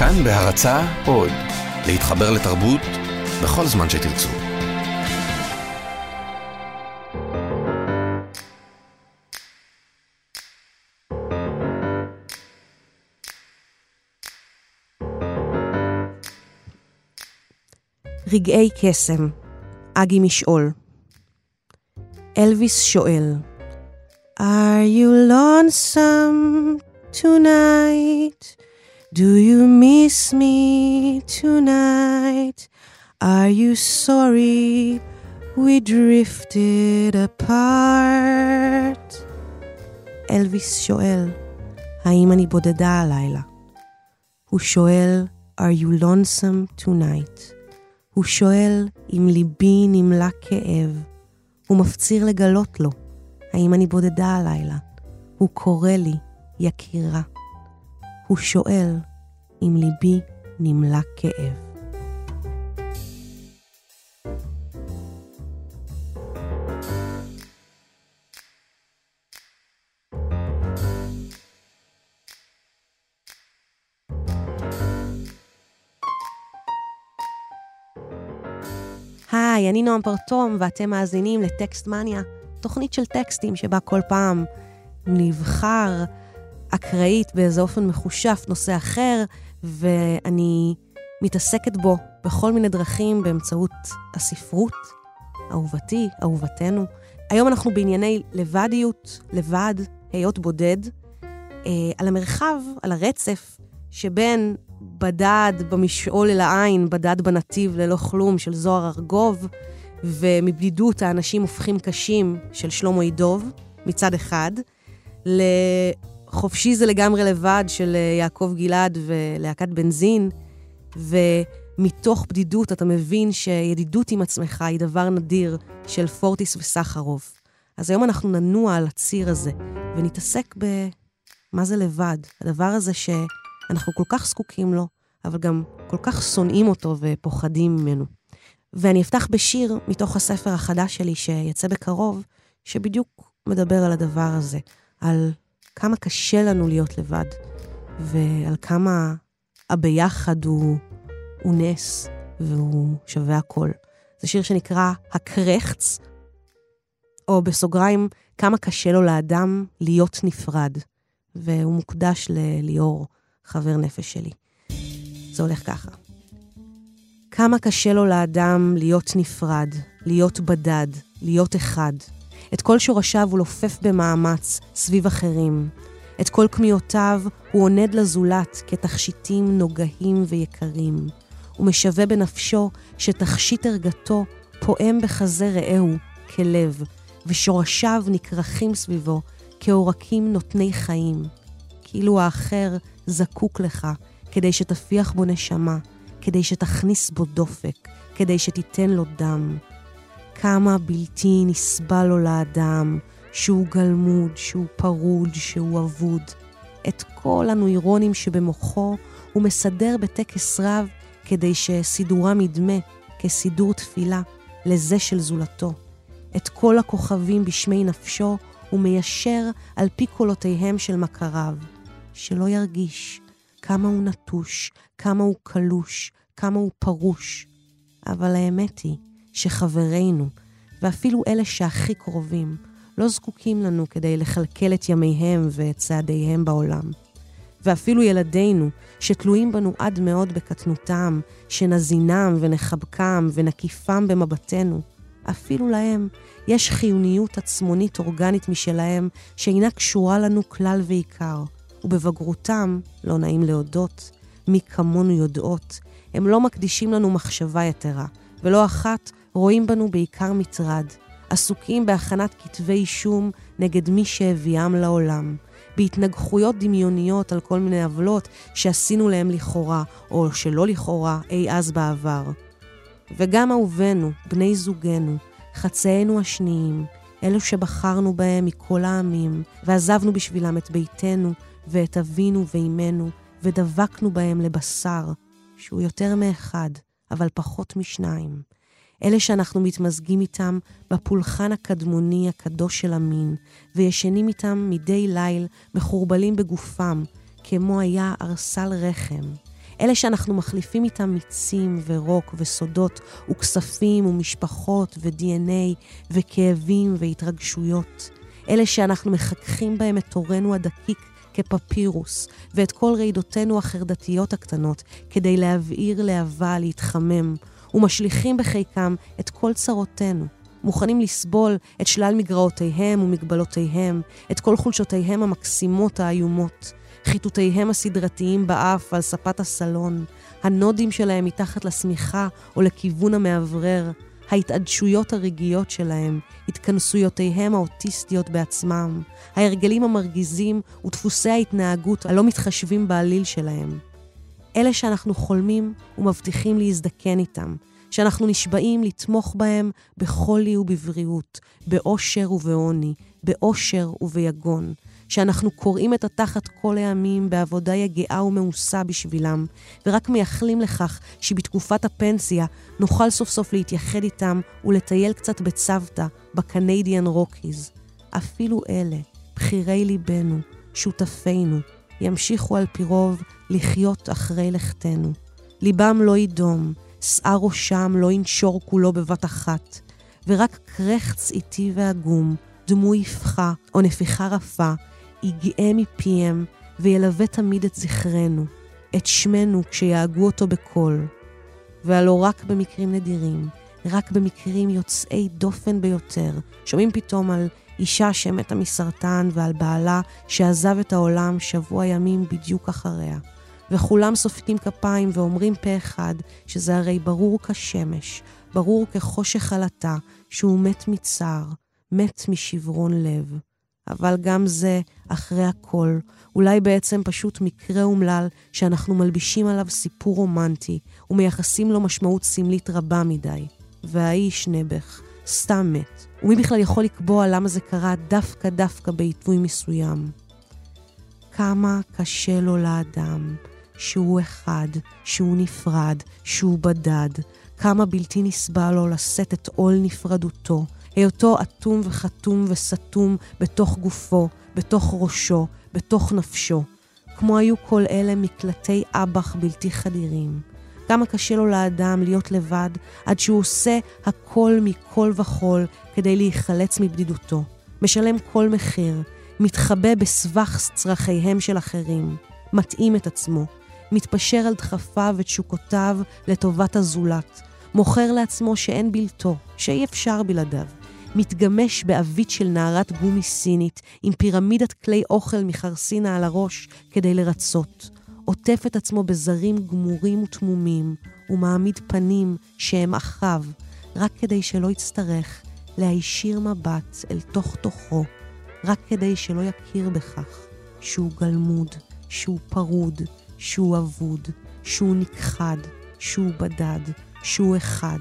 כאן בהרצה עוד, להתחבר לתרבות בכל זמן שתרצו. רגעי קסם, אגי משעול. אלוויס שואל, Are you lonesome tonight? Do you miss me tonight? Are you sorry we drifted apart? אלוויס שואל, האם אני בודדה הלילה? הוא שואל, are you lonesome tonight? הוא שואל אם ליבי נמלא כאב. הוא מפציר לגלות לו, האם אני בודדה הלילה? הוא קורא לי, יקירה. הוא שואל אם ליבי נמלא כאב. היי, אני נועם פרטום, ואתם מאזינים לטקסט מניה, תוכנית של טקסטים שבה כל פעם נבחר אקראית באיזה אופן מחושף נושא אחר, ואני מתעסקת בו בכל מיני דרכים באמצעות הספרות, אהובתי, אהובתנו. היום אנחנו בענייני לבדיות, לבד, היות בודד, אה, על המרחב, על הרצף שבין בדד במשעול אל העין, בדד בנתיב ללא כלום של זוהר ארגוב, ומבדידות האנשים הופכים קשים של שלמה ידוב, מצד אחד, לחופשי זה לגמרי לבד של אה, יעקב גלעד ולהקת בנזין, ומתוך בדידות אתה מבין שידידות עם עצמך היא דבר נדיר של פורטיס וסחרוב. אז היום אנחנו ננוע על הציר הזה, ונתעסק במה זה לבד, הדבר הזה ש... אנחנו כל כך זקוקים לו, אבל גם כל כך שונאים אותו ופוחדים ממנו. ואני אפתח בשיר מתוך הספר החדש שלי שיצא בקרוב, שבדיוק מדבר על הדבר הזה, על כמה קשה לנו להיות לבד, ועל כמה הביחד הוא, הוא נס והוא שווה הכל. זה שיר שנקרא הקרחץ, או בסוגריים, כמה קשה לו לאדם להיות נפרד, והוא מוקדש לליאור. חבר נפש שלי. זה הולך ככה. כמה קשה לו לאדם להיות נפרד, להיות בדד, להיות אחד. את כל שורשיו הוא לופף במאמץ סביב אחרים. את כל כמיהותיו הוא עונד לזולת כתכשיטים נוגהים ויקרים. הוא משווה בנפשו שתכשיט ערגתו פועם בחזה רעהו כלב, ושורשיו נכרכים סביבו כעורקים נותני חיים. כאילו האחר זקוק לך כדי שתפיח בו נשמה, כדי שתכניס בו דופק, כדי שתיתן לו דם. כמה בלתי נסבל לו לאדם, שהוא גלמוד, שהוא פרוד, שהוא אבוד. את כל הנוירונים שבמוחו הוא מסדר בטקס רב כדי שסידורם ידמה כסידור תפילה לזה של זולתו. את כל הכוכבים בשמי נפשו הוא מיישר על פי קולותיהם של מכריו. שלא ירגיש כמה הוא נטוש, כמה הוא קלוש, כמה הוא פרוש. אבל האמת היא שחברינו, ואפילו אלה שהכי קרובים, לא זקוקים לנו כדי לכלכל את ימיהם ואת צעדיהם בעולם. ואפילו ילדינו, שתלויים בנו עד מאוד בקטנותם, שנזינם ונחבקם ונקיפם במבטנו, אפילו להם יש חיוניות עצמונית אורגנית משלהם, שאינה קשורה לנו כלל ועיקר. ובבגרותם, לא נעים להודות, מי כמונו יודעות, הם לא מקדישים לנו מחשבה יתרה, ולא אחת רואים בנו בעיקר מטרד, עסוקים בהכנת כתבי אישום נגד מי שהביאם לעולם, בהתנגחויות דמיוניות על כל מיני עוולות שעשינו להם לכאורה, או שלא לכאורה, אי אז בעבר. וגם אהובינו, בני זוגנו, חצאינו השניים, אלו שבחרנו בהם מכל העמים, ועזבנו בשבילם את ביתנו, ואת אבינו ואימנו, ודבקנו בהם לבשר, שהוא יותר מאחד, אבל פחות משניים. אלה שאנחנו מתמזגים איתם בפולחן הקדמוני הקדוש של המין, וישנים איתם מדי ליל מחורבלים בגופם, כמו היה ארסל רחם. אלה שאנחנו מחליפים איתם מיצים ורוק וסודות וכספים ומשפחות ו-DNA וכאבים והתרגשויות. אלה שאנחנו מחככים בהם את תורנו הדקיק כפפירוס, ואת כל רעידותינו החרדתיות הקטנות, כדי להבעיר להבה, להתחמם, ומשליכים בחיקם את כל צרותינו. מוכנים לסבול את שלל מגרעותיהם ומגבלותיהם, את כל חולשותיהם המקסימות האיומות, חיטוטיהם הסדרתיים באף על ספת הסלון, הנודים שלהם מתחת לשמיכה או לכיוון המאוורר, ההתאדשויות הרגעיות שלהם, התכנסויותיהם האוטיסטיות בעצמם, ההרגלים המרגיזים ודפוסי ההתנהגות הלא מתחשבים בעליל שלהם. אלה שאנחנו חולמים ומבטיחים להזדקן איתם, שאנחנו נשבעים לתמוך בהם בחולי ובבריאות, בעושר ובעוני, באושר וביגון, שאנחנו קורעים את התחת כל הימים בעבודה יגעה ומאוסה בשבילם, ורק מייחלים לכך שבתקופת הפנסיה נוכל סוף סוף להתייחד איתם ולטייל קצת בצוותא, ב Canadian Rockies. אפילו אלה, בחירי ליבנו, שותפינו, ימשיכו על פי רוב לחיות אחרי לכתנו. ליבם לא ידום, שיער ראשם לא ינשור כולו בבת אחת, ורק קרחץ איטי ועגום, דמוי יפחה או נפיחה רפה, יגאה מפיהם וילווה תמיד את זכרנו, את שמנו כשיהגו אותו בקול. והלא רק במקרים נדירים, רק במקרים יוצאי דופן ביותר, שומעים פתאום על אישה שמתה מסרטן ועל בעלה שעזב את העולם שבוע ימים בדיוק אחריה. וכולם סופקים כפיים ואומרים פה אחד שזה הרי ברור כשמש, ברור כחושך עלטה, שהוא מת מצער, מת משברון לב. אבל גם זה, אחרי הכל, אולי בעצם פשוט מקרה אומלל שאנחנו מלבישים עליו סיפור רומנטי ומייחסים לו משמעות סמלית רבה מדי. והאיש נעבך, סתם מת. ומי בכלל יכול לקבוע למה זה קרה דווקא דווקא בעיתוי מסוים? כמה קשה לו לאדם שהוא אחד, שהוא נפרד, שהוא בדד, כמה בלתי נסבל לו לשאת את עול נפרדותו, היותו אטום וחתום וסתום בתוך גופו, בתוך ראשו, בתוך נפשו. כמו היו כל אלה מקלטי אב"ח בלתי חדירים. כמה קשה לו לאדם להיות לבד עד שהוא עושה הכל מכל וכול כדי להיחלץ מבדידותו. משלם כל מחיר, מתחבא בסבך צרכיהם של אחרים, מתאים את עצמו, מתפשר על דחפיו ותשוקותיו לטובת הזולת, מוכר לעצמו שאין בלתו, שאי אפשר בלעדיו. מתגמש בעווית של נערת גומי סינית, עם פירמידת כלי אוכל מחרסינה על הראש כדי לרצות. עוטף את עצמו בזרים גמורים ותמומים, ומעמיד פנים שהם אחיו, רק כדי שלא יצטרך להישיר מבט אל תוך תוכו, רק כדי שלא יכיר בכך שהוא גלמוד, שהוא פרוד, שהוא אבוד, שהוא נכחד, שהוא בדד, שהוא אחד.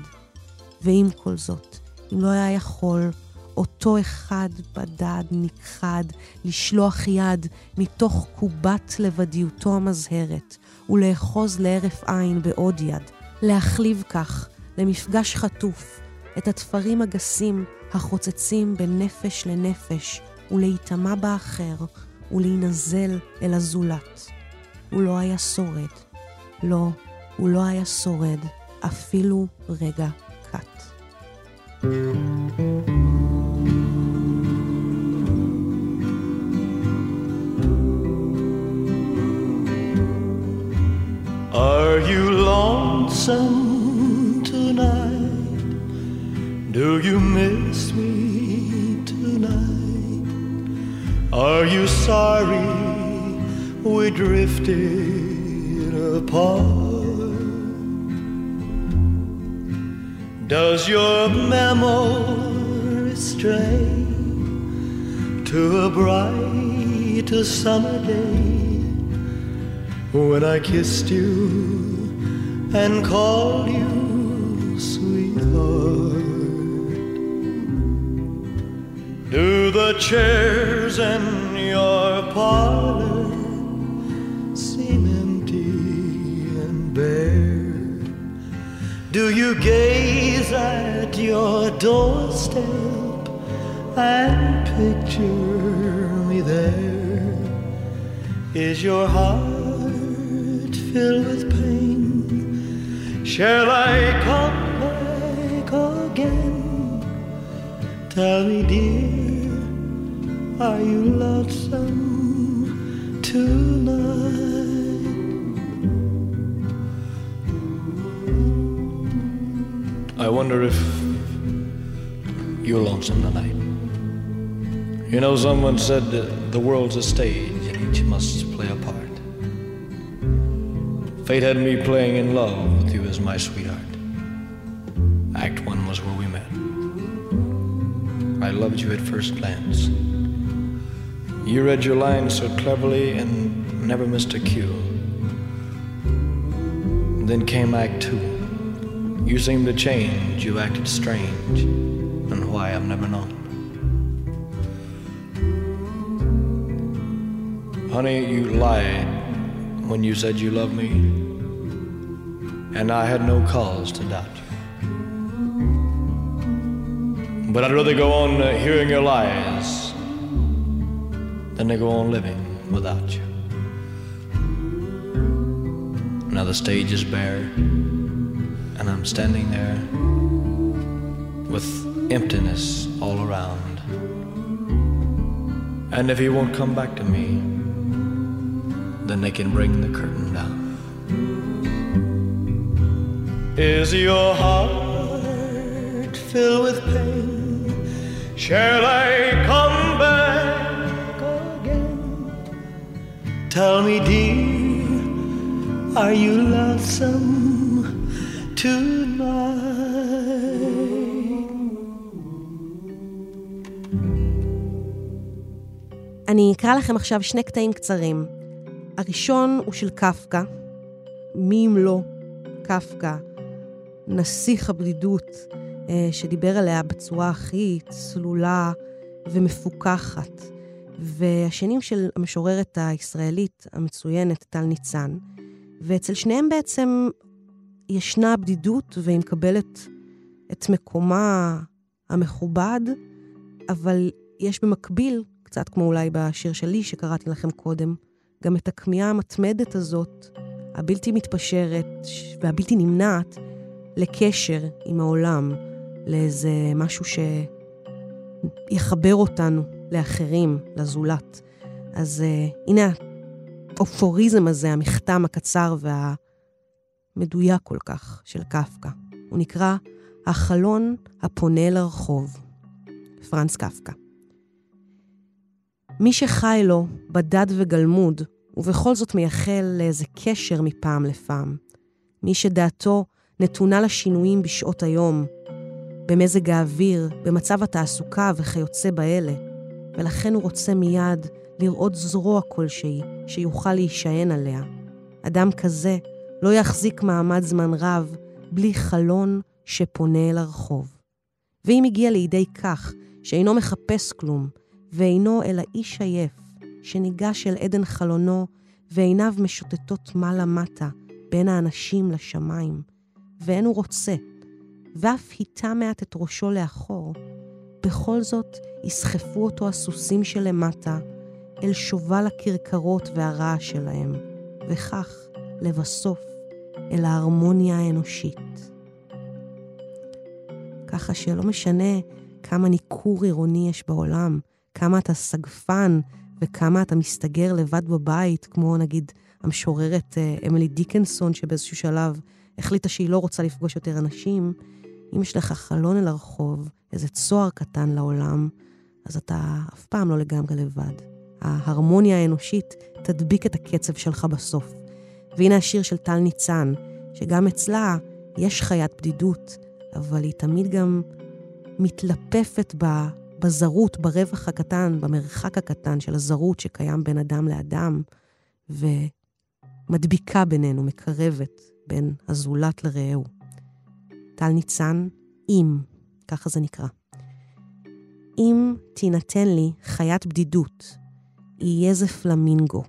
ועם כל זאת, אם לא היה יכול אותו אחד בדד נכחד לשלוח יד מתוך קובת לבדיותו המזהרת ולאחוז להרף עין בעוד יד, להחליב כך למפגש חטוף את התפרים הגסים החוצצים בין נפש לנפש ולהיטמע באחר ולהינזל אל הזולת. הוא לא היה שורד. לא, הוא לא היה שורד אפילו רגע Are lonesome tonight? Do you miss me tonight? Are you sorry we drifted apart? Does your memory stray to a bright summer day when I kissed you and call you sweetheart? Do the chairs in your parlor seem empty and bare? Do you gaze at your doorstep and picture me there? Is your heart filled with? Shall I come back again? Tell me, dear, are you lonesome tonight? I wonder if you're lonesome tonight. You know, someone said that the world's a stage and each must play a part. Fate had me playing in love with you as my sweetheart. Act one was where we met. I loved you at first glance. You read your lines so cleverly and never missed a cue. Then came Act two. You seemed to change, you acted strange, and why I've never known. Honey, you lied when you said you loved me, and I had no cause to doubt you. But I'd rather go on uh, hearing your lies than to go on living without you. Now the stage is bare, and I'm standing there with emptiness all around. And if he won't come back to me, then they can bring the curtain down. Is your heart filled with pain? Shall I come back again? Tell me, dear, are you lonesome tonight? אני אקרא לכם עכשיו שני קטעים קצרים. הראשון הוא של קפקא, מי אם לא קפקא, נסיך הבדידות, אה, שדיבר עליה בצורה הכי צלולה ומפוקחת. והשנים של המשוררת הישראלית המצוינת, טל ניצן. ואצל שניהם בעצם ישנה בדידות, והיא מקבלת את מקומה המכובד, אבל יש במקביל, קצת כמו אולי בשיר שלי שקראתי לכם קודם, גם את הכמיהה המתמדת הזאת, הבלתי מתפשרת והבלתי נמנעת, לקשר עם העולם, לאיזה משהו שיחבר אותנו לאחרים, לזולת. אז uh, הנה האופוריזם הזה, המכתם הקצר והמדויק כל כך של קפקא. הוא נקרא החלון הפונה לרחוב, פרנס קפקא. מי שחי לו, בדד וגלמוד, ובכל זאת מייחל לאיזה קשר מפעם לפעם. מי שדעתו נתונה לשינויים בשעות היום, במזג האוויר, במצב התעסוקה וכיוצא באלה, ולכן הוא רוצה מיד לראות זרוע כלשהי שיוכל להישען עליה. אדם כזה לא יחזיק מעמד זמן רב בלי חלון שפונה אל הרחוב. ואם הגיע לידי כך שאינו מחפש כלום, ואינו אלא איש עייף, שניגש אל עדן חלונו, ועיניו משוטטות מעלה-מטה, בין האנשים לשמיים, ואין הוא רוצה, ואף היטה מעט את ראשו לאחור, בכל זאת יסחפו אותו הסוסים שלמטה אל שובל הכרכרות והרעש שלהם, וכך, לבסוף, אל ההרמוניה האנושית. ככה שלא משנה כמה ניכור עירוני יש בעולם, כמה אתה סגפן וכמה אתה מסתגר לבד בבית, כמו נגיד המשוררת אה, אמילי דיקנסון, שבאיזשהו שלב החליטה שהיא לא רוצה לפגוש יותר אנשים, אם יש לך חלון אל הרחוב, איזה צוהר קטן לעולם, אז אתה אף פעם לא לגמרי לבד. ההרמוניה האנושית תדביק את הקצב שלך בסוף. והנה השיר של טל ניצן, שגם אצלה יש חיית בדידות, אבל היא תמיד גם מתלפפת בזרות, ברווח הקטן, במרחק הקטן של הזרות שקיים בין אדם לאדם, ומדביקה בינינו, מקרבת בין הזולת לרעהו. טל ניצן, אם, ככה זה נקרא. אם תינתן לי חיית בדידות, יהיה זה פלמינגו.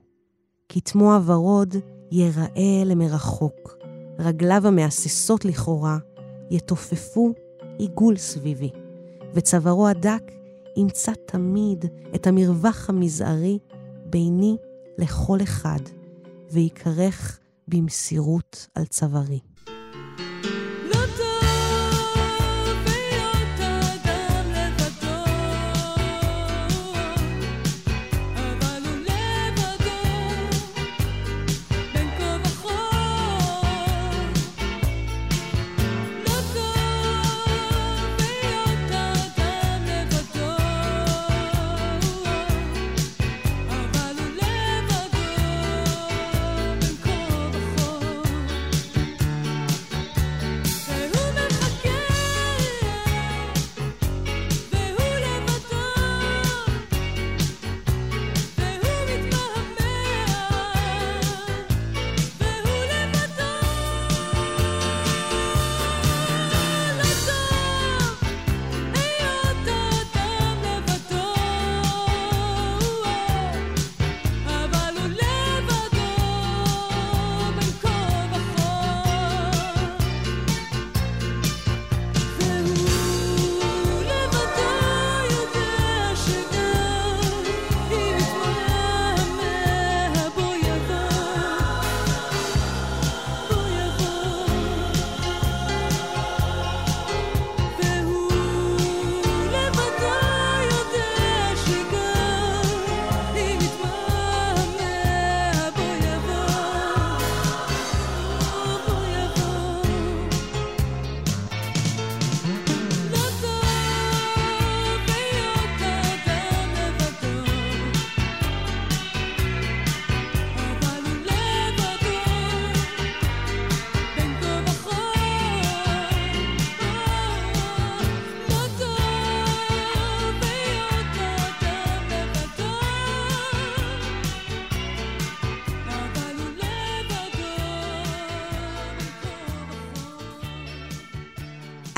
כתמו הוורוד ייראה למרחוק, רגליו המהססות לכאורה יתופפו עיגול סביבי, וצווארו הדק ימצא תמיד את המרווח המזערי ביני לכל אחד, ויקרך במסירות על צווארי.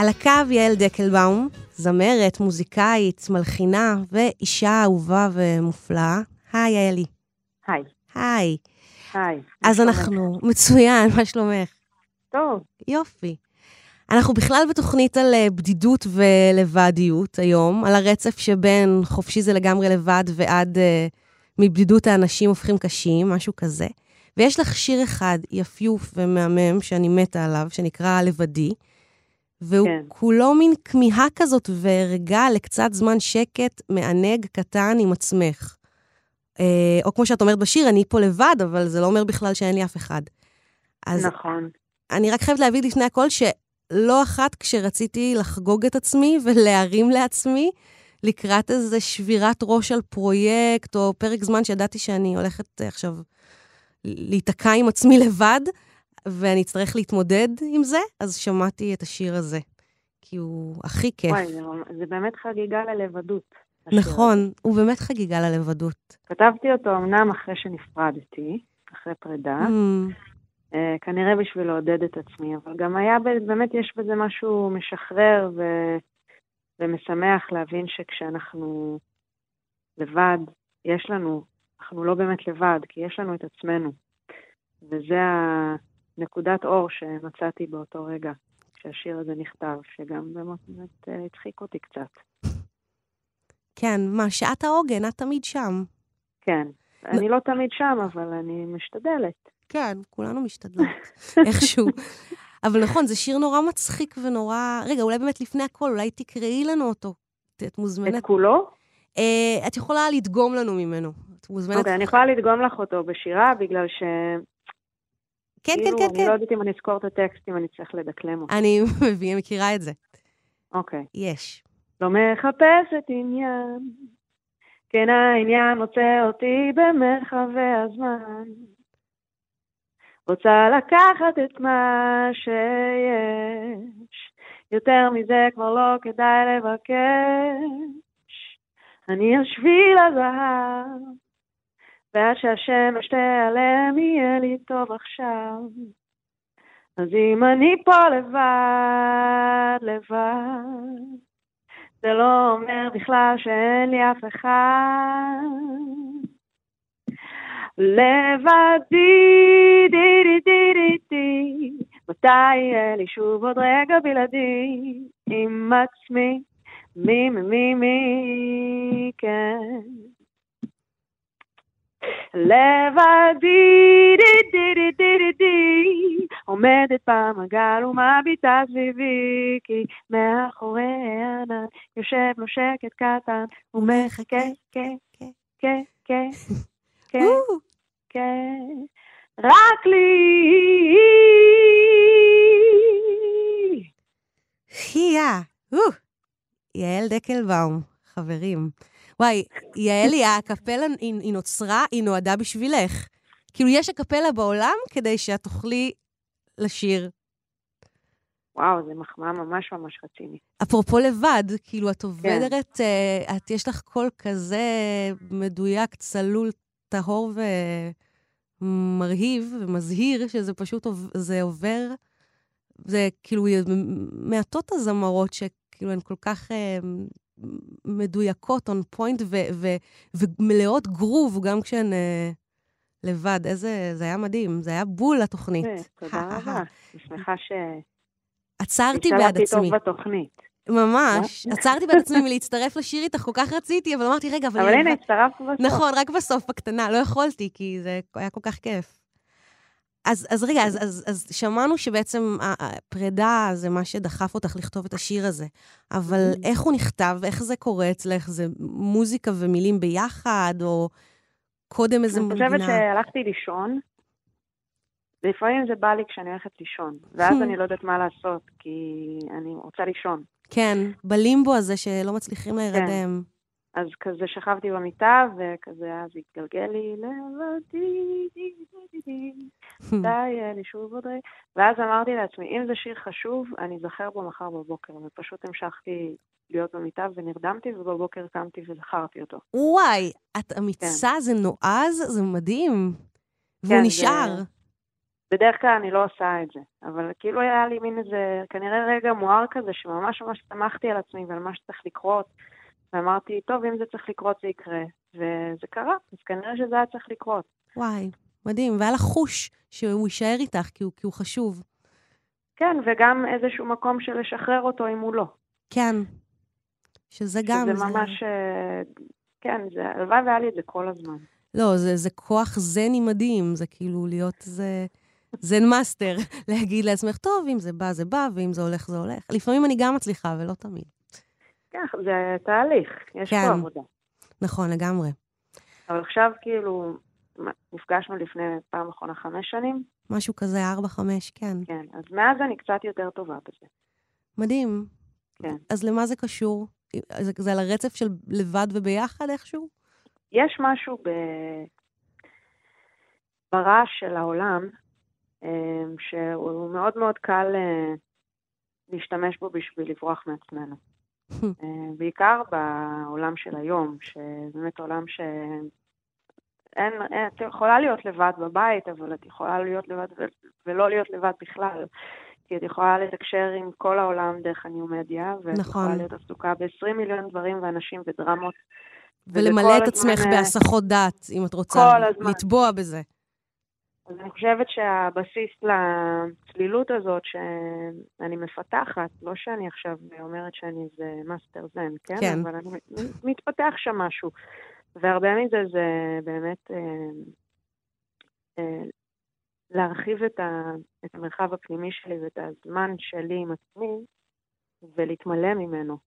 על הקו יעל דקלבאום, זמרת, מוזיקאית, מלחינה ואישה אהובה ומופלאה. היי, יעלי. היי. היי. היי. אז אנחנו, מצוין, מה שלומך? טוב. יופי. אנחנו בכלל בתוכנית על אה, בדידות ולבדיות היום, על הרצף שבין חופשי זה לגמרי לבד ועד uh, מבדידות האנשים הופכים קשים, משהו כזה. ויש לך שיר אחד יפיוף ומהמם שאני מתה עליו, שנקרא לבדי, והוא כן. כולו מין כמיהה כזאת וערגה לקצת זמן שקט מענג קטן עם עצמך. אה, או כמו שאת אומרת בשיר, אני פה לבד, אבל זה לא אומר בכלל שאין לי אף אחד. אז נכון. אני רק חייבת להגיד לפני הכל שלא אחת כשרציתי לחגוג את עצמי ולהרים לעצמי, לקראת איזה שבירת ראש על פרויקט, או פרק זמן שידעתי שאני הולכת עכשיו להיתקע עם עצמי לבד, ואני אצטרך להתמודד עם זה, אז שמעתי את השיר הזה. כי הוא הכי כיף. וואי, זה, זה באמת חגיגה ללבדות. נכון, הזה. הוא באמת חגיגה ללבדות. כתבתי אותו אמנם אחרי שנפרדתי, אחרי פרידה. Mm. Uh, כנראה בשביל לעודד את עצמי, אבל גם היה, באמת יש בזה משהו משחרר ו, ומשמח להבין שכשאנחנו לבד, יש לנו, אנחנו לא באמת לבד, כי יש לנו את עצמנו. וזה הנקודת אור שמצאתי באותו רגע, כשהשיר הזה נכתב, שגם באמת הצחיק אותי קצת. כן, מה, שעת העוגן, את תמיד שם. כן, אני לא תמיד שם, אבל אני משתדלת. כן, כולנו משתדלות, איכשהו. אבל נכון, זה שיר נורא מצחיק ונורא... רגע, אולי באמת לפני הכל, אולי תקראי לנו אותו. את מוזמנת... את כולו? Uh, את יכולה לדגום לנו ממנו. את מוזמנת... אוקיי, okay, אני יכולה לדגום לך אותו בשירה, בגלל ש... כן, כן, כן, אני כן. לא יודעת אם אני אזכור את הטקסט, אם אני צריך לדקלם אותו. אני מביאה, מכירה את זה. אוקיי. יש. לא מחפשת עניין, כן העניין מוצא אותי במרחבי הזמן. רוצה לקחת את מה שיש, יותר מזה כבר לא כדאי לבקש. אני על שביל הזהב, ועד שהשמש תיעלם יהיה לי טוב עכשיו. אז אם אני פה לבד, לבד, זה לא אומר בכלל שאין לי אף אחד. לבדי, די די די די די, מתי יהיה לי שוב עוד רגע בלעדי עם עצמי, מי מי מי מי, כן. לבדי, די די די די די די, עומדת במעגל ומביטה סביבי, כי מאחורי הענן יושב לו שקט קטן ומחכה, כן, כן, כן, כן, כן, כן, רק לי. חייה, יעל דקלבאום, חברים. וואי, יעלי, הקפלה, היא, היא נוצרה, היא נועדה בשבילך. כאילו, יש הקפלה בעולם כדי שאת תוכלי לשיר. וואו, זו מחמאה ממש ממש רצינית. אפרופו לבד, כאילו, את עובדת, כן. uh, את, יש לך קול כזה מדויק, צלול, טהור ומרהיב ומזהיר, שזה פשוט, זה עובר, זה כאילו, מעטות הזמרות שכאילו הן כל כך uh, מדויקות, on point, ו- ו- ומלאות גרוב, גם כשהן uh, לבד. איזה, זה היה מדהים, זה היה בול לתוכנית. תודה רבה, אני שמחה ש... עצרתי בעד עצמי. טוב בתוכנית. ממש. עצרתי בעד עצמי מלהצטרף לשיר איתך, כל כך רציתי, אבל אמרתי, רגע, אבל... אבל הנה, הצטרפת בסוף. נכון, רק בסוף, בקטנה, לא יכולתי, כי זה היה כל כך כיף. אז, אז רגע, אז, אז, אז שמענו שבעצם הפרידה זה מה שדחף אותך לכתוב את השיר הזה. אבל mm-hmm. איך הוא נכתב? איך זה קורה אצלך? זה מוזיקה ומילים ביחד, או קודם איזה מנגינה? אני חושבת שהלכתי לישון. לפעמים זה בא לי כשאני הולכת לישון, ואז hmm. אני לא יודעת מה לעשות, כי אני רוצה לישון. כן, בלימבו הזה שלא מצליחים להירדם. כן. אז כזה שכבתי במיטה, וכזה אז התגלגל לי לבדי, די, אני שוב עוד רגע. ואז אמרתי לעצמי, אם זה שיר חשוב, אני אזכר בו מחר בבוקר. ופשוט המשכתי להיות במיטה ונרדמתי, ובבוקר קמתי וזכרתי אותו. וואי, את אמיצה, כן. זה נועז, זה מדהים. והוא כן, נשאר. זה, בדרך כלל אני לא עושה את זה, אבל כאילו היה לי מין איזה, כנראה רגע מואר כזה, שממש ממש שמחתי על עצמי ועל מה שצריך לקרות, ואמרתי, טוב, אם זה צריך לקרות, זה יקרה. וזה קרה, אז כנראה שזה היה צריך לקרות. וואי, מדהים. והיה לך חוש שהוא יישאר איתך, כי הוא, כי הוא חשוב. כן, וגם איזשהו מקום של לשחרר אותו אם הוא לא. כן. שזה גם... שזה ממש... אה, כן, זה, הלוואי והיה לי את זה כל הזמן. לא, זה, זה כוח זֶני מדהים, זה כאילו להיות זה... זן מאסטר, להגיד לעצמך, טוב, אם זה בא, זה בא, ואם זה הולך, זה הולך. לפעמים אני גם מצליחה, ולא תמיד. כן, זה תהליך, יש כן. פה עבודה. נכון, לגמרי. אבל עכשיו כאילו, נפגשנו לפני פעם אחרונה חמש שנים. משהו כזה, ארבע, חמש, כן. כן, אז מאז אני קצת יותר טובה בזה. מדהים. כן. אז למה זה קשור? זה, זה על הרצף של לבד וביחד איכשהו? יש משהו ב... ברעש של העולם, אה, שהוא מאוד מאוד קל אה, להשתמש בו בשביל לברוח מעצמנו. אה, בעיקר בעולם של היום, שבאמת עולם ש... אין, אין, את יכולה להיות לבד בבית, אבל את יכולה להיות לבד ולא להיות לבד בכלל. כי את יכולה לתקשר עם כל העולם דרך ה new media, ואת נכון. יכולה להיות עסוקה ב-20 מיליון דברים ואנשים ודרמות. ולמלא את עצמך כל הזמן... בהסחות דעת, אם את רוצה לטבוע בזה. אז אני חושבת שהבסיס לצלילות הזאת שאני מפתחת, לא שאני עכשיו אומרת שאני איזה מאסטר זן, כן? כן. אבל אני מתפתח שם משהו. והרבה מזה זה באמת אה, אה, להרחיב את, ה, את המרחב הפנימי שלי ואת הזמן שלי עם עצמי ולהתמלא ממנו,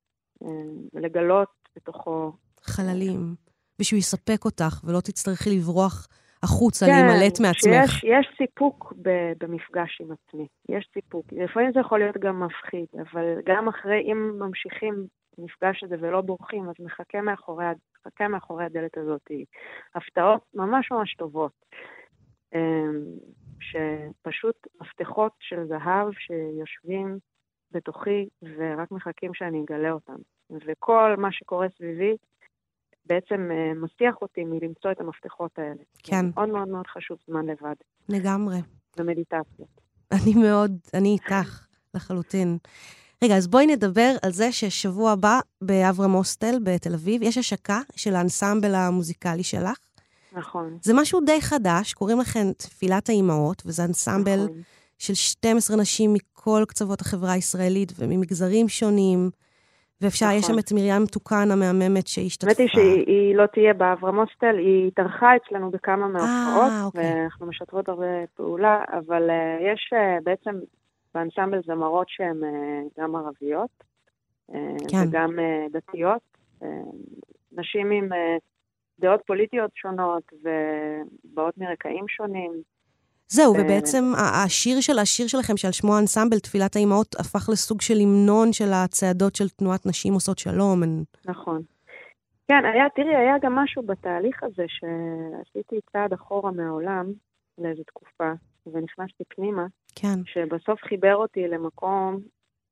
אה, ולגלות בתוכו... חללים, ושהוא יספק אותך ולא תצטרכי לברוח החוצה, כן, להימלט מעצמך. שיש, יש סיפוק ב, במפגש עם עצמי, יש סיפוק. לפעמים זה יכול להיות גם מפחיד, אבל גם אחרי, אם ממשיכים במפגש הזה ולא בורחים, אז מחכה מאחורי, מחכה מאחורי הדלת הזאת הפתעות ממש ממש טובות. אמ, שפשוט מפתחות של זהב שיושבים בתוכי ורק מחכים שאני אגלה אותם. וכל מה שקורה סביבי בעצם אה, מסיח אותי מלמצוא את המפתחות האלה. כן. מאוד מאוד מאוד חשוב זמן לבד. לגמרי. ומדיטציות. אני מאוד, אני איתך לחלוטין. רגע, אז בואי נדבר על זה ששבוע הבא באברהם הוסטל בתל אביב יש השקה של האנסמבל המוזיקלי שלך. נכון. זה משהו די חדש, קוראים לכם תפילת האימהות, וזה אנסמבל נכון. של 12 נשים מכל קצוות החברה הישראלית וממגזרים שונים. ואפשר, נכון. יש שם את מרים טוקן המהממת שהשתתפה. האמת היא שהיא לא תהיה באברהם הוסטל, היא התארחה אצלנו בכמה מההופעות, אוקיי. ואנחנו משתפות הרבה פעולה, אבל uh, יש uh, בעצם באנסמבל זמרות שהן uh, גם ערביות, uh, כן. וגם uh, דתיות, נשים עם דעות פוליטיות שונות ובאות מרקעים שונים. זהו, ובעצם השיר של השיר שלכם, שעל שמו האנסמבל, תפילת האימהות, הפך לסוג של המנון של הצעדות של תנועת נשים עושות שלום. נכון. כן, היה, תראי, היה גם משהו בתהליך הזה שעשיתי צעד אחורה מהעולם לאיזו תקופה, ונכנסתי פנימה, כן. שבסוף חיבר אותי למקום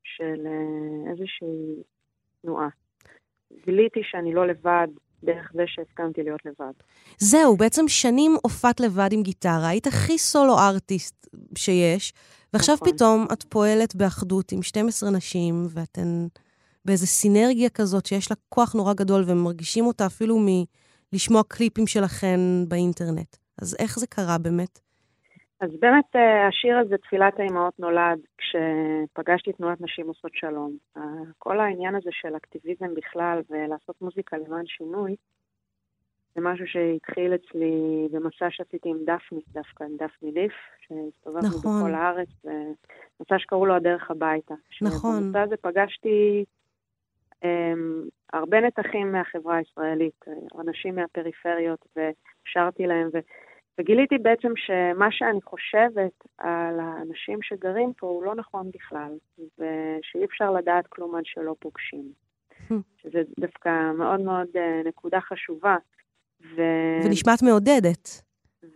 של אה, איזושהי תנועה. גיליתי שאני לא לבד, דרך זה שהסכמתי להיות לבד. זהו, בעצם שנים הופעת לבד עם גיטרה, היית הכי סולו ארטיסט שיש, ועכשיו נכון. פתאום את פועלת באחדות עם 12 נשים, ואתן באיזו סינרגיה כזאת שיש לה כוח נורא גדול, ומרגישים אותה אפילו מלשמוע קליפים שלכן באינטרנט. אז איך זה קרה באמת? אז באמת אה, השיר הזה, תפילת האימהות, נולד כשפגשתי תנועת נשים עושות שלום. כל העניין הזה של אקטיביזם בכלל ולעשות מוזיקה למען שינוי, זה משהו שהתחיל אצלי במסע שעשיתי עם דפני, דווקא עם דפני ליף, שהסתובבנו נכון. בכל הארץ, מסע שקראו לו הדרך הביתה. נכון. במסע הזה פגשתי um, הרבה נתחים מהחברה הישראלית, אנשים מהפריפריות, ושרתי להם, ו... וגיליתי בעצם שמה שאני חושבת על האנשים שגרים פה הוא לא נכון בכלל, ושאי אפשר לדעת כלום עד שלא פוגשים. שזה דווקא מאוד מאוד אה, נקודה חשובה. ו... ונשמעת מעודדת.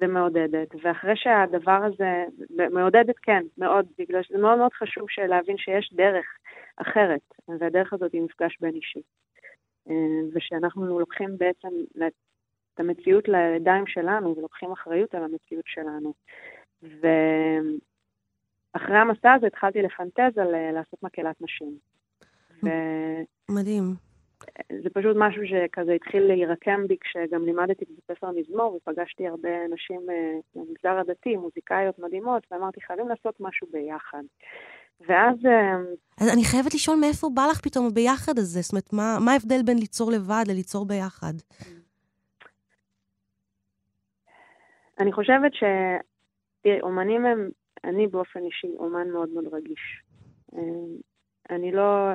ומעודדת, ואחרי שהדבר הזה, מעודדת כן, מאוד, בגלל שזה מאוד מאוד חשוב להבין שיש דרך אחרת, והדרך הזאת היא מפגש בין אישי. אה, ושאנחנו לוקחים בעצם את המציאות לידיים שלנו ולוקחים אחריות על המציאות שלנו. ואחרי המסע הזה התחלתי לפנטז על אה, לעשות מקהלת נשים. ו... מדהים. זה פשוט משהו שכזה התחיל להירקם בי כשגם לימדתי בבית ספר מזמור ופגשתי הרבה נשים במגזר אה, הדתי, מוזיקאיות מדהימות, ואמרתי, חייבים לעשות משהו ביחד. ואז... אה, אז אני חייבת לשאול מאיפה בא לך פתאום הביחד הזה? זאת אומרת, מה, מה ההבדל בין ליצור לבד לליצור ביחד? אני חושבת שאומנים הם, אני באופן אישי אומן מאוד מאוד רגיש. אה, אני לא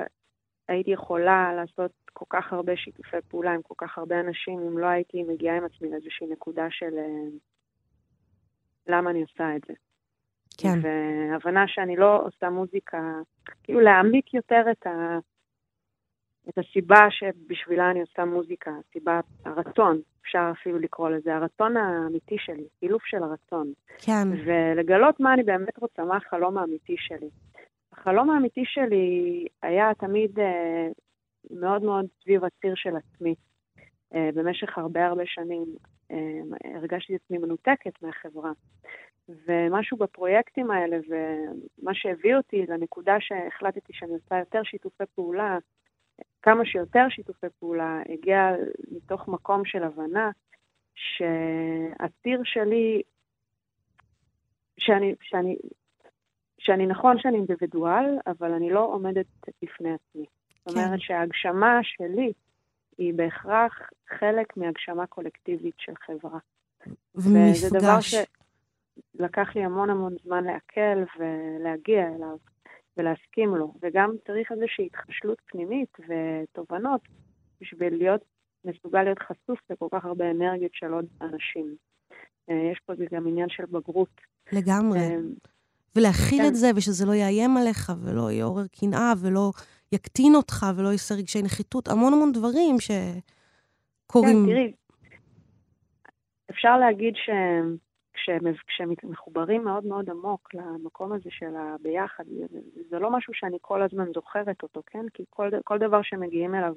הייתי יכולה לעשות כל כך הרבה שיתופי פעולה עם כל כך הרבה אנשים אם לא הייתי מגיעה עם עצמי לאיזושהי נקודה של אה, למה אני עושה את זה. כן. והבנה שאני לא עושה מוזיקה, כאילו להעמיק יותר את, ה, את הסיבה שבשבילה אני עושה מוזיקה, הסיבה, הרצון, אפשר אפילו לקרוא לזה, הרצון האמיתי שלי, אילוף של הרצון. כן. ולגלות מה אני באמת רוצה, מה החלום האמיתי שלי. החלום האמיתי שלי היה תמיד אה, מאוד מאוד סביב הציר של עצמי. אה, במשך הרבה הרבה שנים אה, הרגשתי את עצמי מנותקת מהחברה. ומשהו בפרויקטים האלה, ומה שהביא אותי לנקודה שהחלטתי שאני עושה יותר שיתופי פעולה, כמה שיותר שיתופי פעולה, הגיע מתוך מקום של הבנה שהציר שלי, שאני, שאני, שאני נכון שאני אינדיבידואל, אבל אני לא עומדת בפני עצמי. זאת אומרת כן. שההגשמה שלי היא בהכרח חלק מהגשמה קולקטיבית של חברה. ומפגש. וזה דבר שלקח לי המון המון זמן לעכל ולהגיע אליו ולהסכים לו. וגם צריך איזושהי התחשלות פנימית ותובנות בשביל להיות מסוגל להיות חשוף לכל כך הרבה אנרגיות של עוד אנשים. אה, יש פה גם עניין של בגרות. לגמרי. אה, ולהכיל כן. את זה, ושזה לא יאיים עליך, ולא יעורר קנאה, ולא יקטין אותך, ולא יעשה רגשי נחיתות, המון המון דברים שקורים. כן, תראי, אפשר להגיד ש... כשמחוברים מאוד מאוד עמוק למקום הזה של הביחד, זה לא משהו שאני כל הזמן זוכרת אותו, כן? כי כל, כל דבר שמגיעים אליו,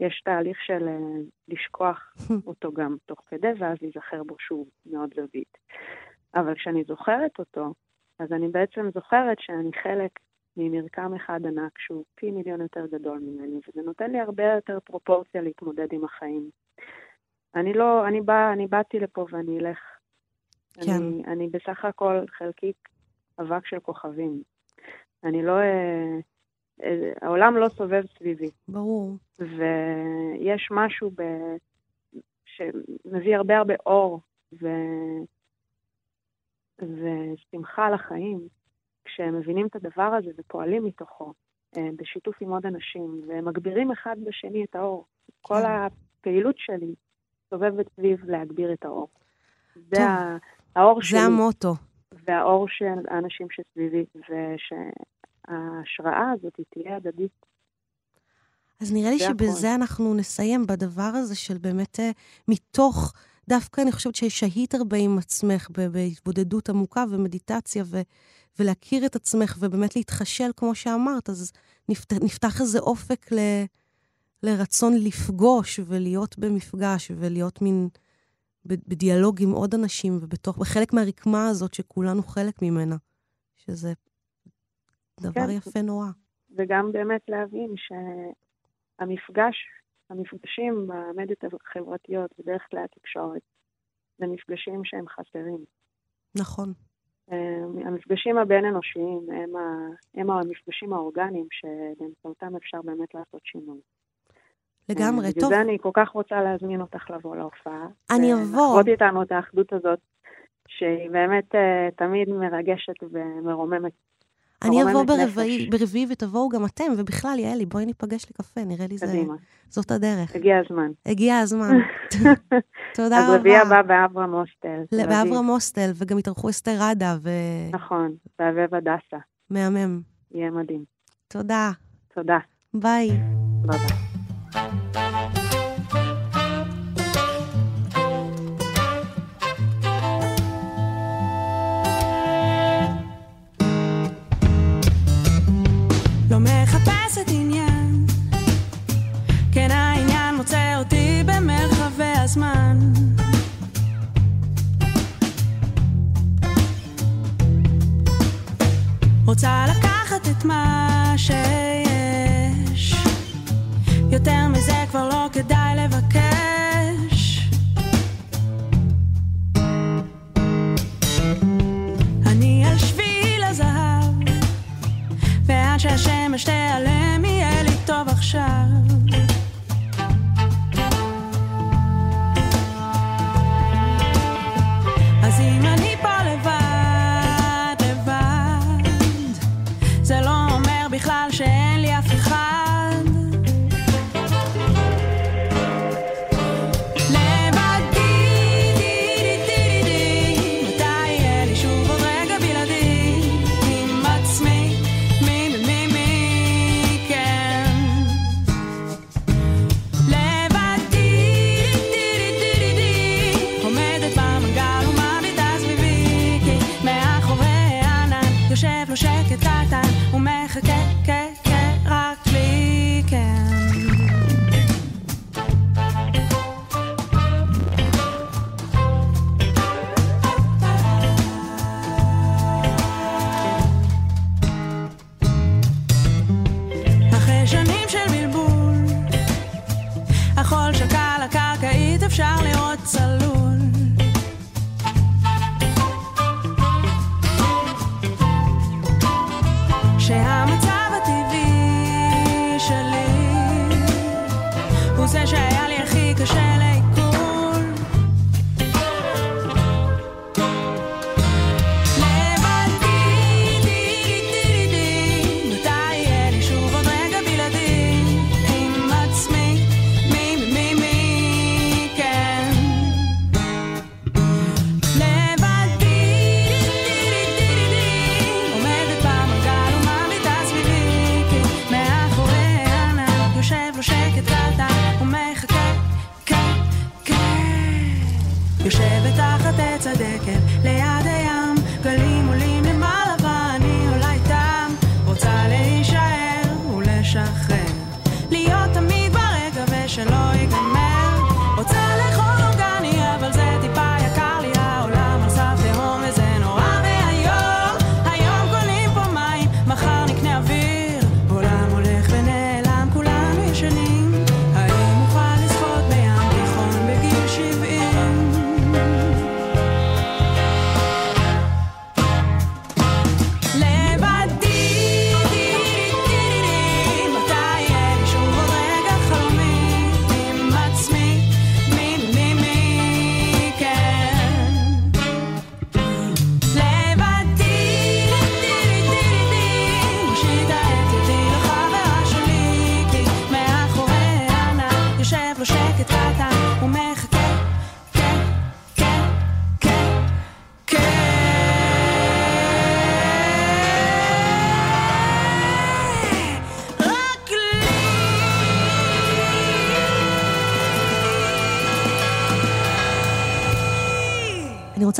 יש תהליך של אה, לשכוח אותו גם תוך כדי, ואז להיזכר בו שוב מאוד זווית. אבל כשאני זוכרת אותו, אז אני בעצם זוכרת שאני חלק ממרקם אחד ענק שהוא פי מיליון יותר גדול ממני, וזה נותן לי הרבה יותר פרופורציה להתמודד עם החיים. אני לא, אני בא, אני באתי לפה ואני אלך. כן. אני, אני בסך הכל חלקיק אבק של כוכבים. אני לא... אה, אה, העולם לא סובב סביבי. ברור. ויש משהו ב... שמביא הרבה הרבה אור, ו... ושמחה לחיים, כשהם מבינים את הדבר הזה ופועלים מתוכו, אה, בשיתוף עם עוד אנשים, ומגבירים אחד בשני את האור. כל כן. הפעילות שלי סובבת סביב להגביר את האור. זה ה... האור שלי. זה המוטו. והאור של האנשים שסביבי, ושההשראה הזאת תהיה הדדית. אז נראה לי שבזה הכל. אנחנו נסיים, בדבר הזה של באמת אה, מתוך... דווקא אני חושבת ששהית הרבה עם עצמך בהתבודדות עמוקה ומדיטציה, ו, ולהכיר את עצמך ובאמת להתחשל, כמו שאמרת, אז נפתח, נפתח איזה אופק ל, לרצון לפגוש ולהיות במפגש ולהיות מין בדיאלוג עם עוד אנשים ובתוך, בחלק מהרקמה הזאת שכולנו חלק ממנה, שזה דבר כן. יפה נורא. וגם באמת להבין שהמפגש המפגשים במדיות החברתיות ודרך כלי התקשורת זה מפגשים שהם חסרים. נכון. אה, המפגשים הבין-אנושיים הם, ה, הם המפגשים האורגניים שבאמצעותם אפשר באמת לעשות שינוי. לגמרי, אה, טוב. בגלל זה אני כל כך רוצה להזמין אותך לבוא להופעה. אני אבוא. לחוות איתנו את האחדות הזאת, שהיא באמת uh, תמיד מרגשת ומרוממת אני אבוא ברביעי, ברביעי ותבואו גם אתם, ובכלל, יעלי, בואי ניפגש לקפה, נראה לי זה... זאת הדרך. הגיע הזמן. הגיע הזמן. תודה רבה. אז רביעי הבא באברהם הוסטל. באברהם הוסטל, וגם התארחו אסתר ראדה ו... נכון, באביב הדסה. מהמם. יהיה מדהים. תודה. תודה. ביי. ביי רוצה לקחת את מה שיש. יותר מזה כבר לא כדאי לבקש.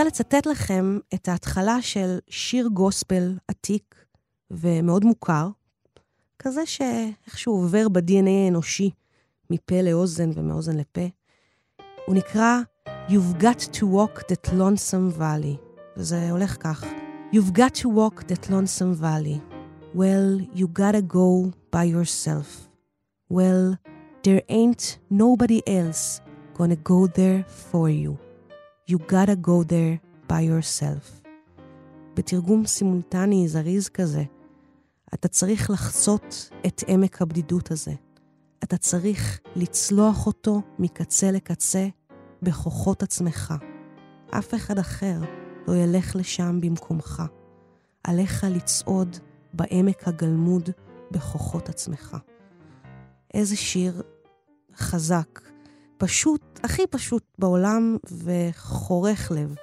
לצטט לכם את ההתחלה של שיר גוספל עתיק ומאוד מוכר, כזה שאיכשהו עובר ב-DNA האנושי מפה לאוזן ומאוזן לפה. הוא נקרא You've got to walk that lonesome valley, וזה הולך כך: You've got to walk that lonesome valley. Well, you gotta go by yourself. Well, there ain't nobody else gonna go there for you. You gotta go there by yourself. בתרגום סימולטני זריז כזה, אתה צריך לחצות את עמק הבדידות הזה. אתה צריך לצלוח אותו מקצה לקצה בכוחות עצמך. אף אחד אחר לא ילך לשם במקומך. עליך לצעוד בעמק הגלמוד בכוחות עצמך. איזה שיר חזק, פשוט, הכי פשוט בעולם ופורח לב.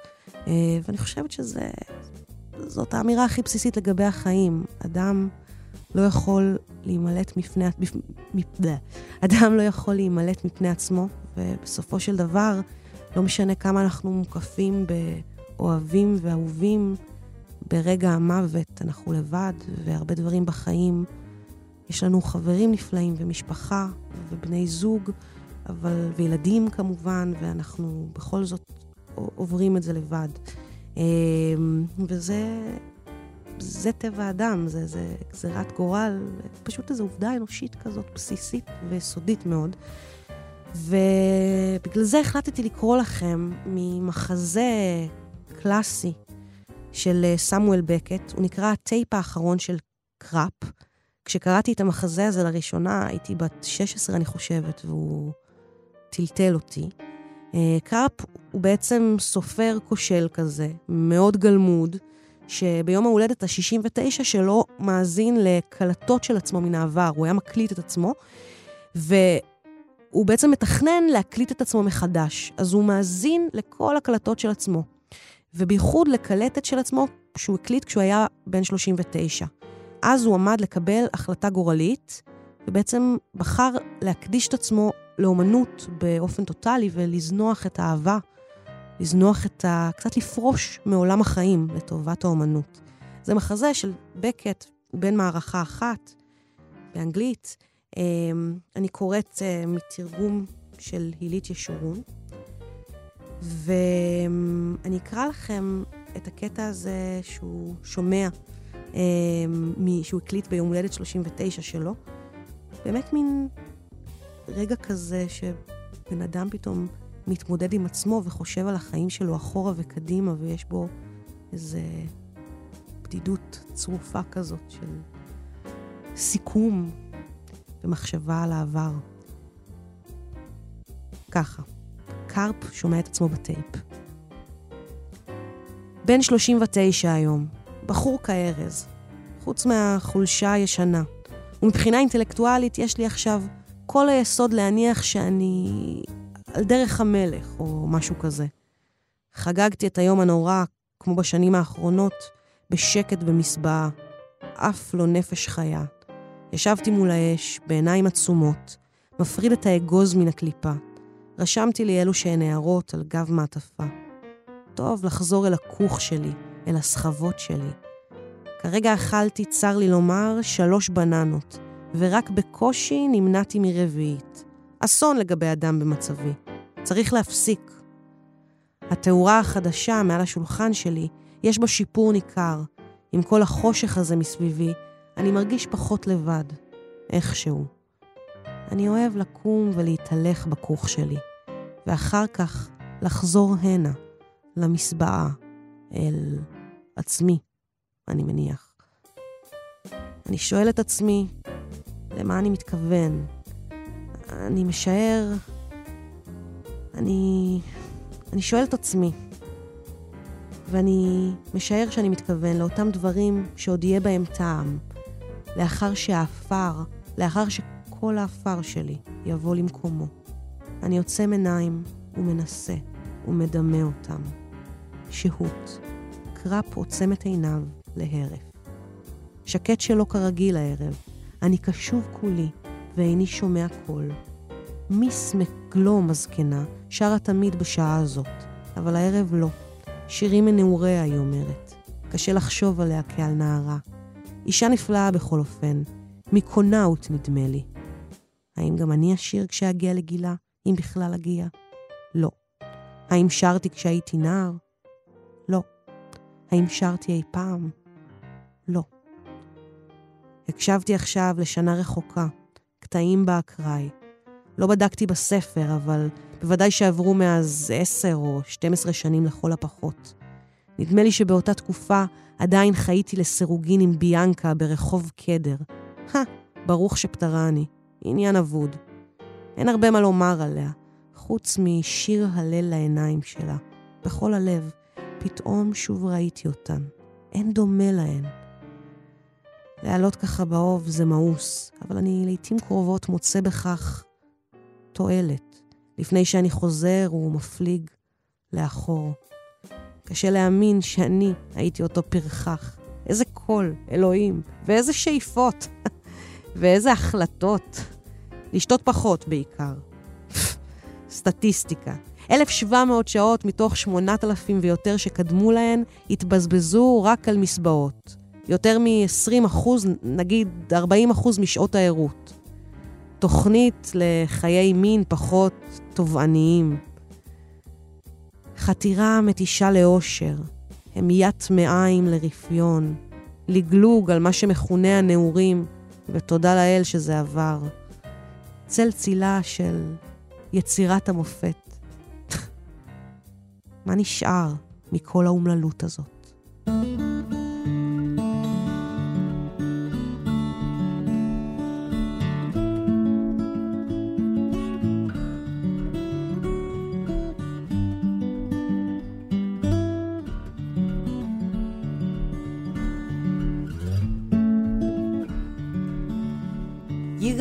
אה, ואני חושבת שזאת האמירה הכי בסיסית לגבי החיים. אדם לא יכול להימלט מפני... מפ-. אדם לא יכול להימלט מפני עצמו, ובסופו של דבר, לא משנה כמה אנחנו מוקפים באוהבים ואהובים, ברגע המוות אנחנו לבד, והרבה דברים בחיים. יש לנו חברים נפלאים ומשפחה ובני זוג, אבל, וילדים כמובן, ואנחנו בכל זאת עוברים את זה לבד. אמ, וזה זה טבע האדם, זה, זה גזירת גורל, פשוט איזו עובדה אנושית כזאת, בסיסית וסודית מאוד. ובגלל זה החלטתי לקרוא לכם ממחזה קלאסי של אה, סמואל בקט, הוא נקרא הטייפ האחרון של קראפ. כשקראתי את המחזה הזה לראשונה, הייתי בת 16, אני חושבת, והוא טלטל אותי. אה, קראפ הוא בעצם סופר כושל כזה, מאוד גלמוד, שביום ההולדת ה-69 שלו מאזין לקלטות של עצמו מן העבר. הוא היה מקליט את עצמו, והוא בעצם מתכנן להקליט את עצמו מחדש. אז הוא מאזין לכל הקלטות של עצמו, ובייחוד לקלטת של עצמו שהוא הקליט כשהוא היה בן 39. אז הוא עמד לקבל החלטה גורלית, ובעצם בחר להקדיש את עצמו לאומנות באופן טוטאלי ולזנוח את האהבה, לזנוח את ה... קצת לפרוש מעולם החיים לטובת האומנות. זה מחזה של בקט, בן מערכה אחת, באנגלית. אמ, אני קוראת אה, מתרגום של הילית ישורון, ואני אקרא לכם את הקטע הזה שהוא שומע, אמ, שהוא הקליט ביום הולדת 39 שלו. באמת מין רגע כזה שבן אדם פתאום מתמודד עם עצמו וחושב על החיים שלו אחורה וקדימה, ויש בו איזה בדידות צרופה כזאת של סיכום ומחשבה על העבר. ככה, קרפ שומע את עצמו בטייפ. בן 39 היום, בחור כארז, חוץ מהחולשה הישנה. ומבחינה אינטלקטואלית יש לי עכשיו כל היסוד להניח שאני על דרך המלך, או משהו כזה. חגגתי את היום הנורא, כמו בשנים האחרונות, בשקט במסבעה, אף לא נפש חיה. ישבתי מול האש, בעיניים עצומות, מפריד את האגוז מן הקליפה. רשמתי לי אלו שהן הערות על גב מעטפה. טוב לחזור אל הכוך שלי, אל הסחבות שלי. כרגע אכלתי, צר לי לומר, שלוש בננות, ורק בקושי נמנעתי מרביעית. אסון לגבי אדם במצבי. צריך להפסיק. התאורה החדשה מעל השולחן שלי, יש בה שיפור ניכר. עם כל החושך הזה מסביבי, אני מרגיש פחות לבד. איכשהו. אני אוהב לקום ולהתהלך בכוך שלי, ואחר כך לחזור הנה, למסבעה, אל עצמי, אני מניח. אני שואל את עצמי, למה אני מתכוון? אני משער... אני... אני שואל את עצמי, ואני משער שאני מתכוון לאותם דברים שעוד יהיה בהם טעם, לאחר שהעפר, לאחר שכל העפר שלי יבוא למקומו. אני עוצם עיניים ומנסה ומדמה אותם. שהות. קראפ עוצם את עיניו להרף. שקט שלא כרגיל הערב, אני קשוב כולי ואיני שומע קול. מיס מקלום הזקנה שרה תמיד בשעה הזאת, אבל הערב לא. שירים מנעוריה, היא אומרת. קשה לחשוב עליה כעל נערה. אישה נפלאה בכל אופן, מקונאות נדמה לי. האם גם אני אשיר כשאגיע לגילה, אם בכלל אגיע? לא. האם שרתי כשהייתי נער? לא. האם שרתי אי פעם? לא. הקשבתי עכשיו לשנה רחוקה, קטעים באקראי. לא בדקתי בספר, אבל בוודאי שעברו מאז עשר או 12 שנים לכל הפחות. נדמה לי שבאותה תקופה עדיין חייתי לסירוגין עם ביאנקה ברחוב קדר. הא, ברוך שפטרני, עניין אבוד. אין הרבה מה לומר עליה, חוץ משיר הלל לעיניים שלה. בכל הלב, פתאום שוב ראיתי אותן. אין דומה להן. לעלות ככה באוב זה מאוס, אבל אני לעתים קרובות מוצא בכך תועלת, לפני שאני חוזר ומפליג לאחור. קשה להאמין שאני הייתי אותו פרחח. איזה קול, אלוהים, ואיזה שאיפות, ואיזה החלטות. לשתות פחות בעיקר. סטטיסטיקה. 1,700 שעות מתוך 8,000 ויותר שקדמו להן התבזבזו רק על מסבעות. יותר מ-20 אחוז, נגיד 40 אחוז משעות הערות. תוכנית לחיי מין פחות תובעניים. חתירה מתישה לאושר, המיית מעיים לרפיון, לגלוג על מה שמכונה הנעורים, ותודה לאל שזה עבר. צל צילה של יצירת המופת. מה נשאר מכל האומללות הזאת?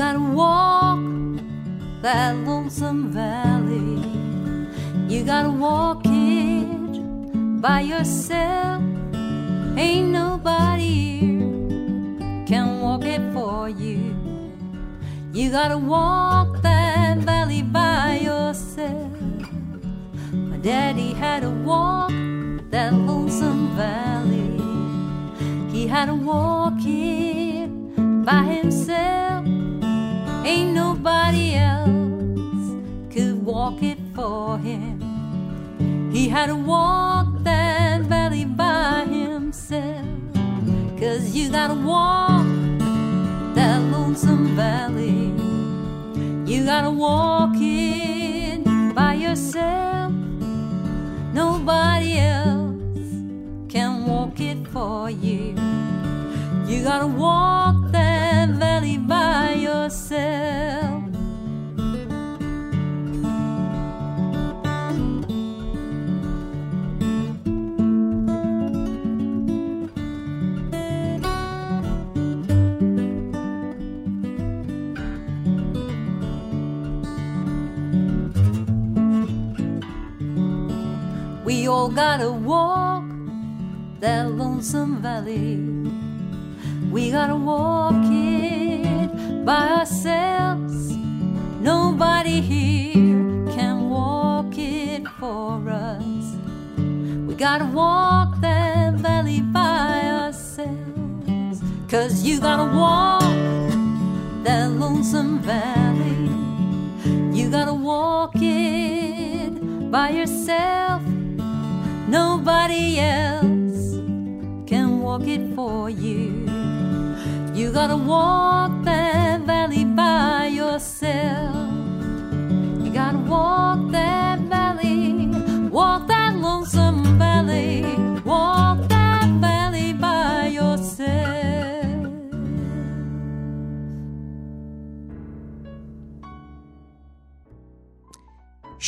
Gotta walk that lonesome valley. You gotta walk it by yourself. Ain't nobody here can walk it for you. You gotta walk that valley by yourself. My daddy had to walk that lonesome valley. He had to walk it by himself. Ain't nobody else could walk it for him. He had to walk that valley by himself. Cause you gotta walk that lonesome valley. You gotta walk it by yourself. Nobody else can walk it for you. You gotta walk yourself. We all gotta walk that lonesome valley. We gotta walk it by ourselves. Nobody here can walk it for us. We gotta walk that valley by ourselves. Cause you gotta walk that lonesome valley. You gotta walk it by yourself. Nobody else can walk it for you. You gotta walk that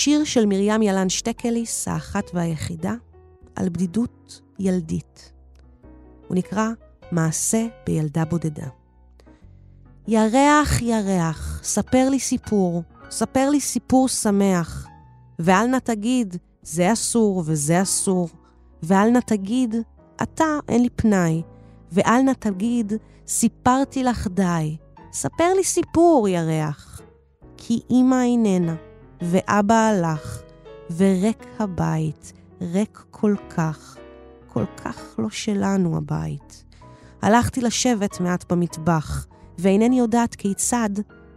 שיר של מרים ילן שטקליס, האחת והיחידה, על בדידות ילדית. הוא נקרא מעשה בילדה בודדה. ירח, ירח, ספר לי סיפור, ספר לי סיפור שמח, ואל נא תגיד, זה אסור וזה אסור, ואל נא תגיד, אתה אין לי פנאי, ואל נא תגיד, סיפרתי לך די. ספר לי סיפור, ירח, כי אמא איננה, ואבא הלך, וריק הבית, ריק כל כך, כל כך לא שלנו הבית. הלכתי לשבת מעט במטבח, ואינני יודעת כיצד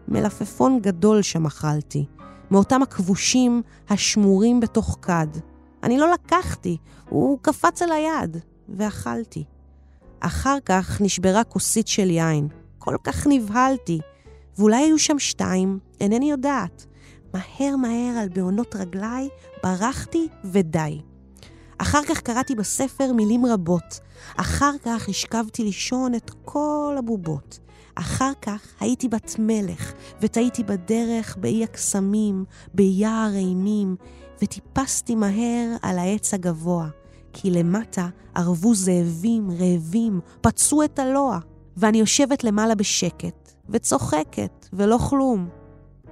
מלפפון גדול שם אכלתי, מאותם הכבושים השמורים בתוך כד. אני לא לקחתי, הוא קפץ על היד, ואכלתי. אחר כך נשברה כוסית של יין. כל כך נבהלתי, ואולי היו שם שתיים, אינני יודעת. מהר מהר על בעונות רגליי ברחתי ודי. אחר כך קראתי בספר מילים רבות. אחר כך השכבתי לישון את כל הבובות. אחר כך הייתי בת מלך, ותהיתי בדרך באי הקסמים, ביער אימים, וטיפסתי מהר על העץ הגבוה, כי למטה ערבו זאבים רעבים, פצעו את הלוע, ואני יושבת למעלה בשקט, וצוחקת, ולא כלום.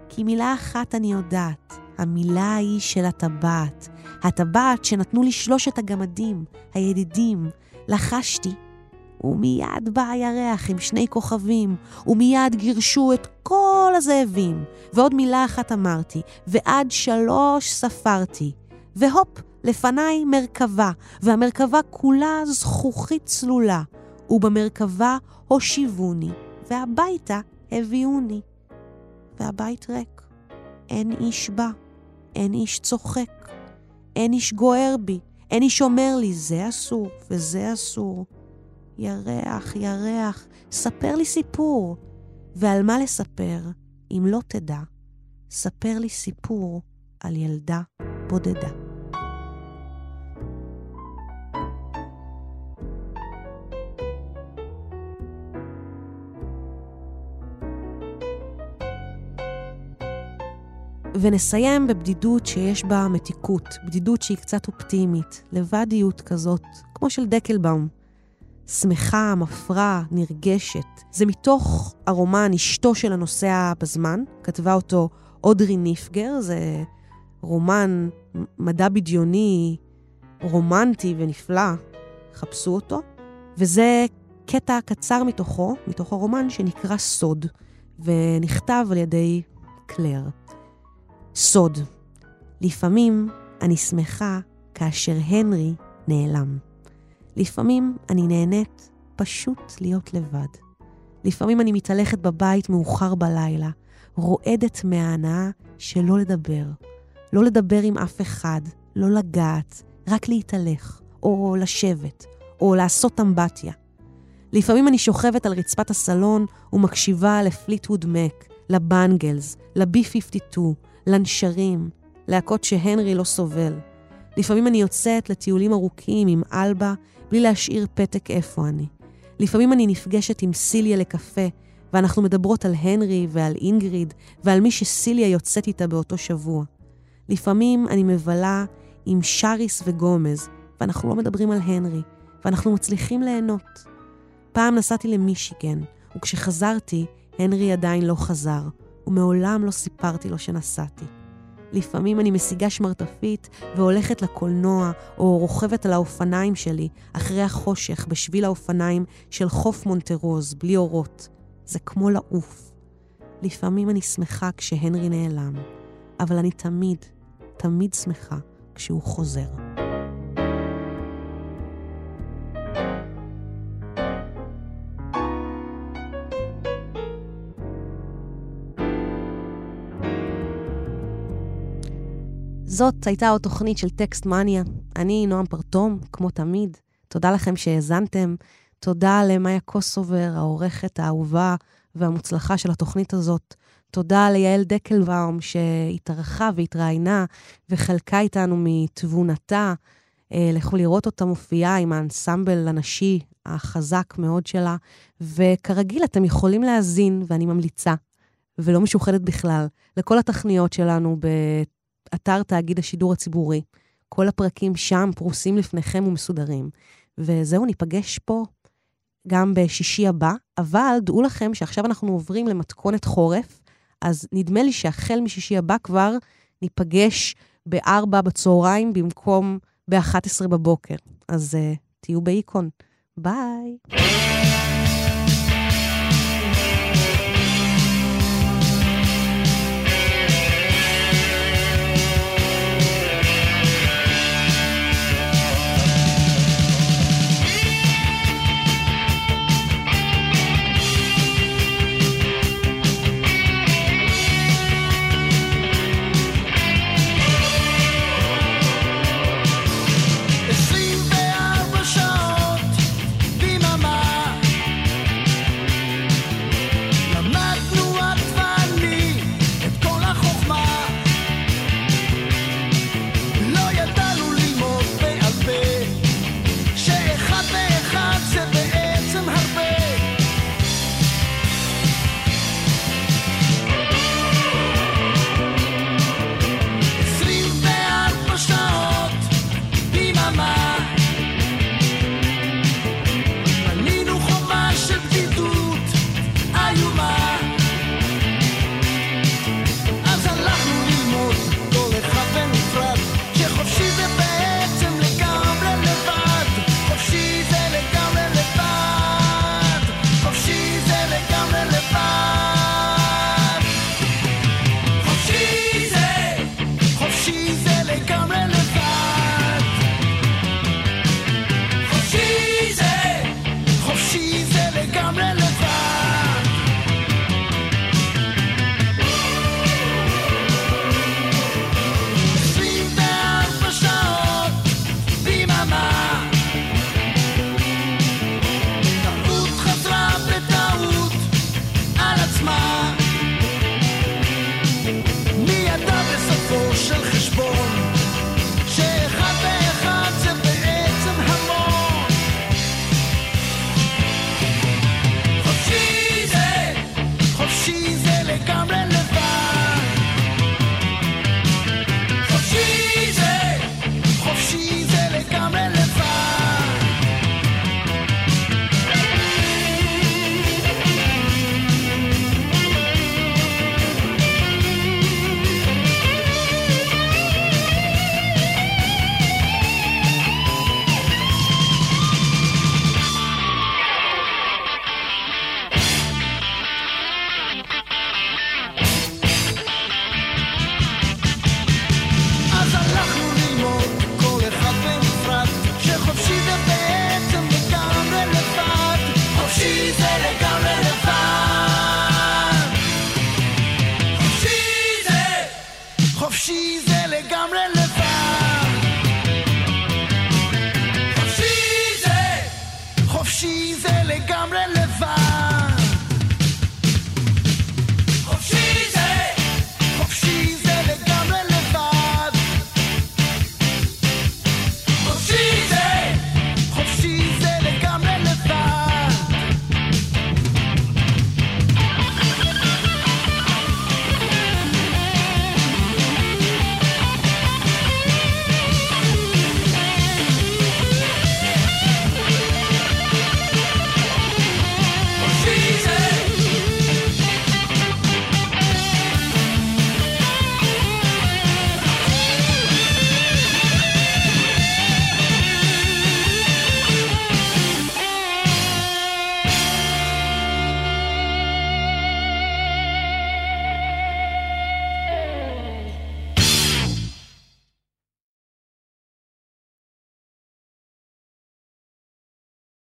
כי מילה אחת אני יודעת, המילה ההיא של הטבעת. הטבעת שנתנו לי שלושת הגמדים, הידידים. לחשתי, ומיד בא הירח עם שני כוכבים, ומיד גירשו את כל הזאבים. ועוד מילה אחת אמרתי, ועד שלוש ספרתי. והופ, לפניי מרכבה, והמרכבה כולה זכוכית צלולה, ובמרכבה הושיבוני, והביתה הביאוני. והבית ריק. אין איש בא, אין איש צוחק, אין איש גוער בי, אין איש אומר לי, זה אסור וזה אסור. ירח, ירח, ספר לי סיפור. ועל מה לספר, אם לא תדע, ספר לי סיפור על ילדה בודדה. ונסיים בבדידות שיש בה מתיקות, בדידות שהיא קצת אופטימית, לבדיות כזאת, כמו של דקלבאום. שמחה, מפרה, נרגשת. זה מתוך הרומן אשתו של הנוסע בזמן, כתבה אותו אודרי ניפגר, זה רומן מדע בדיוני, רומנטי ונפלא, חפשו אותו. וזה קטע קצר מתוכו, מתוך הרומן, שנקרא סוד, ונכתב על ידי קלר. סוד. לפעמים אני שמחה כאשר הנרי נעלם. לפעמים אני נהנית פשוט להיות לבד. לפעמים אני מתהלכת בבית מאוחר בלילה, רועדת מההנאה שלא לדבר. לא לדבר עם אף אחד, לא לגעת, רק להתהלך, או לשבת, או לעשות אמבטיה. לפעמים אני שוכבת על רצפת הסלון ומקשיבה לפליטווד מק, לבנגלס, ל-B52, לנשרים, להקות שהנרי לא סובל. לפעמים אני יוצאת לטיולים ארוכים עם אלבה בלי להשאיר פתק איפה אני. לפעמים אני נפגשת עם סיליה לקפה, ואנחנו מדברות על הנרי ועל אינגריד ועל מי שסיליה יוצאת איתה באותו שבוע. לפעמים אני מבלה עם שריס וגומז, ואנחנו לא מדברים על הנרי, ואנחנו מצליחים ליהנות. פעם נסעתי למישיגן, וכשחזרתי, הנרי עדיין לא חזר, ומעולם לא סיפרתי לו שנסעתי. לפעמים אני משיגה שמרטפית והולכת לקולנוע, או רוכבת על האופניים שלי, אחרי החושך, בשביל האופניים של חוף מונטרוז, בלי אורות. זה כמו לעוף. לפעמים אני שמחה כשהנרי נעלם, אבל אני תמיד, תמיד שמחה כשהוא חוזר. זאת הייתה עוד תוכנית של טקסט מניה. אני נועם פרטום, כמו תמיד. תודה לכם שהאזנתם. תודה למאיה קוסובר, העורכת האהובה והמוצלחה של התוכנית הזאת. תודה ליעל דקלבאום שהתארחה והתראיינה וחלקה איתנו מתבונתה. אה, לכו לראות אותה מופיעה עם האנסמבל הנשי החזק מאוד שלה. וכרגיל, אתם יכולים להאזין, ואני ממליצה, ולא משוחדת בכלל, לכל התכניות שלנו באתר תאגיד השידור הציבורי. כל הפרקים שם פרוסים לפניכם ומסודרים. וזהו, ניפגש פה גם בשישי הבא, אבל דעו לכם שעכשיו אנחנו עוברים למתכונת חורף, אז נדמה לי שהחל משישי הבא כבר ניפגש ב-4 בצהריים במקום ב-11 בבוקר. אז uh, תהיו באיקון. ביי.